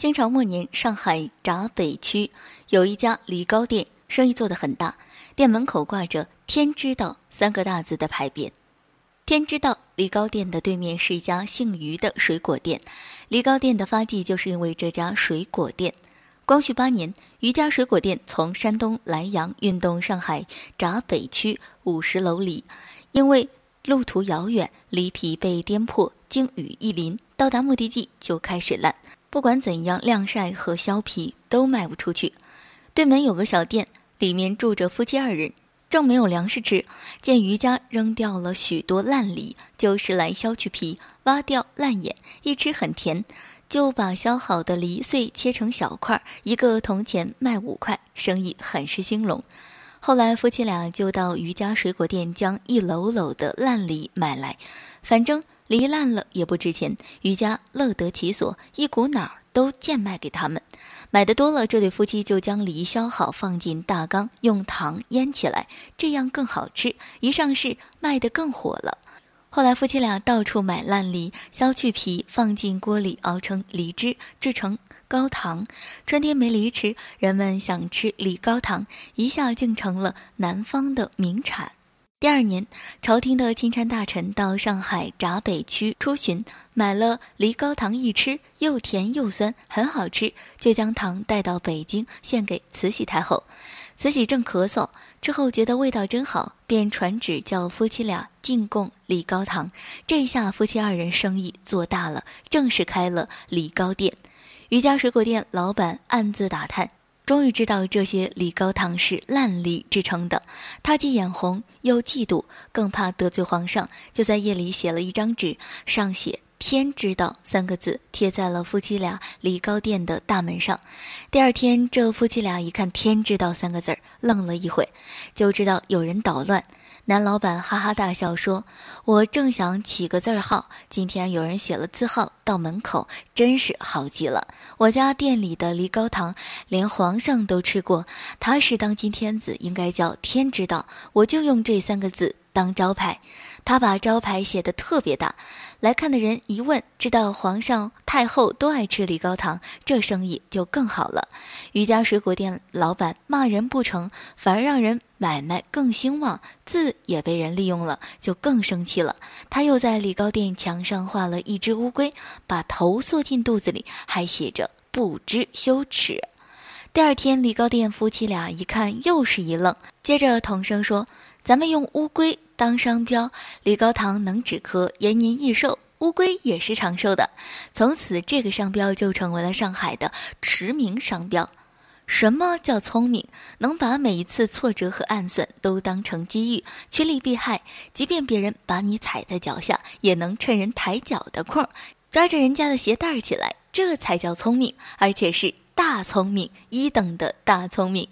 清朝末年，上海闸北区有一家梨糕店，生意做得很大。店门口挂着“天知道”三个大字的牌匾。天知道梨糕店的对面是一家姓余的水果店。梨糕店的发迹就是因为这家水果店。光绪八年，余家水果店从山东莱阳运动上海闸北区五十楼里，因为路途遥远，梨皮被颠破，经雨一淋，到达目的地就开始烂。不管怎样晾晒和削皮，都卖不出去。对门有个小店，里面住着夫妻二人，正没有粮食吃，见余家扔掉了许多烂梨，就是来削去皮，挖掉烂眼，一吃很甜。就把削好的梨碎切成小块，一个铜钱卖五块，生意很是兴隆。后来夫妻俩就到余家水果店将一篓篓的烂梨买来，反正梨烂了也不值钱，余家乐得其所，一股脑儿都贱卖给他们。买的多了，这对夫妻就将梨削好放进大缸，用糖腌起来，这样更好吃。一上市，卖得更火了。后来夫妻俩到处买烂梨，削去皮，放进锅里熬成梨汁，制成高糖。春天没梨吃，人们想吃梨高糖，一下竟成了南方的名产。第二年，朝廷的钦差大臣到上海闸北区出巡，买了梨膏糖一吃，又甜又酸，很好吃，就将糖带到北京献给慈禧太后。慈禧正咳嗽，之后觉得味道真好，便传旨叫夫妻俩进贡梨膏糖。这下夫妻二人生意做大了，正式开了梨膏店。余家水果店老板暗自打探，终于知道这些梨膏糖是烂梨制成的。他既眼红又嫉妒，更怕得罪皇上，就在夜里写了一张纸，上写。天知道三个字贴在了夫妻俩梨膏店的大门上。第二天，这夫妻俩一看“天知道”三个字，愣了一会，就知道有人捣乱。男老板哈哈大笑说：“我正想起个字号，今天有人写了字号到门口，真是好极了。我家店里的梨膏糖，连皇上都吃过，他是当今天子，应该叫天知道。我就用这三个字当招牌。”他把招牌写得特别大。来看的人一问，知道皇上、太后都爱吃梨膏糖，这生意就更好了。余家水果店老板骂人不成，反而让人买卖更兴旺，字也被人利用了，就更生气了。他又在梨膏店墙上画了一只乌龟，把头缩进肚子里，还写着“不知羞耻”。第二天，梨膏店夫妻俩一看，又是一愣，接着同声说：“咱们用乌龟。”当商标，梨膏糖能止咳，延年益寿，乌龟也是长寿的。从此，这个商标就成为了上海的驰名商标。什么叫聪明？能把每一次挫折和暗算都当成机遇，趋利避害。即便别人把你踩在脚下，也能趁人抬脚的空儿，抓着人家的鞋带儿起来，这才叫聪明，而且是聪明，一等的大聪明。